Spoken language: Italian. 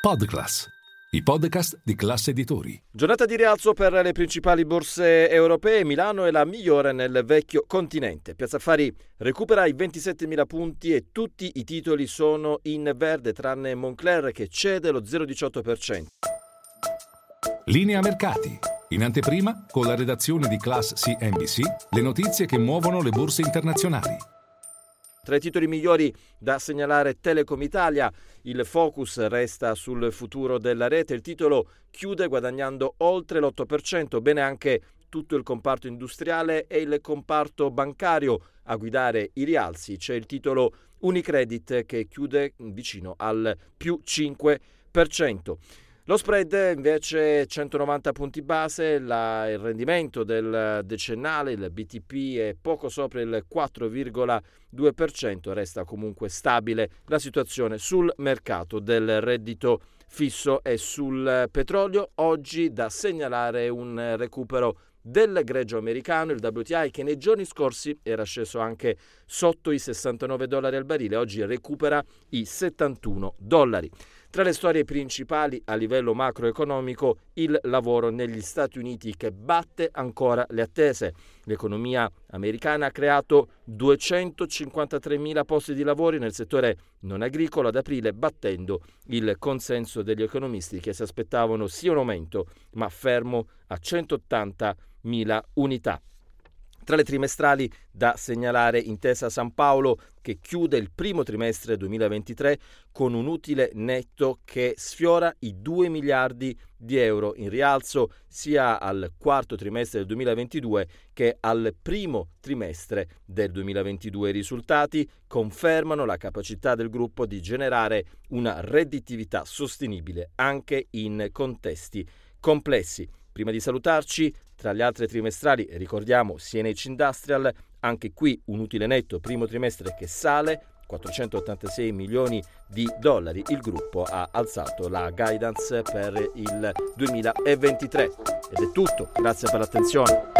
Podclass, i podcast di classe editori. Giornata di rialzo per le principali borse europee. Milano è la migliore nel vecchio continente. Piazza Affari recupera i 27.000 punti e tutti i titoli sono in verde, tranne Moncler che cede lo 0,18%. Linea mercati. In anteprima, con la redazione di Class CNBC, le notizie che muovono le borse internazionali. Tra i titoli migliori da segnalare Telecom Italia, il focus resta sul futuro della rete, il titolo chiude guadagnando oltre l'8%, bene anche tutto il comparto industriale e il comparto bancario a guidare i rialzi. C'è il titolo Unicredit che chiude vicino al più 5%. Lo spread invece 190 punti base, la, il rendimento del decennale, il BTP è poco sopra il 4,2%, resta comunque stabile la situazione sul mercato del reddito fisso e sul petrolio. Oggi da segnalare un recupero del greggio americano, il WTI che nei giorni scorsi era sceso anche sotto i 69 dollari al barile, oggi recupera i 71 dollari. Tra le storie principali a livello macroeconomico, il lavoro negli Stati Uniti che batte ancora le attese. L'economia americana ha creato 253.000 posti di lavoro nel settore non agricolo ad aprile, battendo il consenso degli economisti che si aspettavano sia un aumento, ma fermo a 180.000 unità. Tra le trimestrali da segnalare Intesa San Paolo che chiude il primo trimestre 2023 con un utile netto che sfiora i 2 miliardi di euro in rialzo sia al quarto trimestre del 2022 che al primo trimestre del 2022. I risultati confermano la capacità del gruppo di generare una redditività sostenibile anche in contesti complessi. Prima di salutarci, tra le altre trimestrali ricordiamo CNH Industrial, anche qui un utile netto primo trimestre che sale, 486 milioni di dollari. Il gruppo ha alzato la guidance per il 2023. Ed è tutto, grazie per l'attenzione.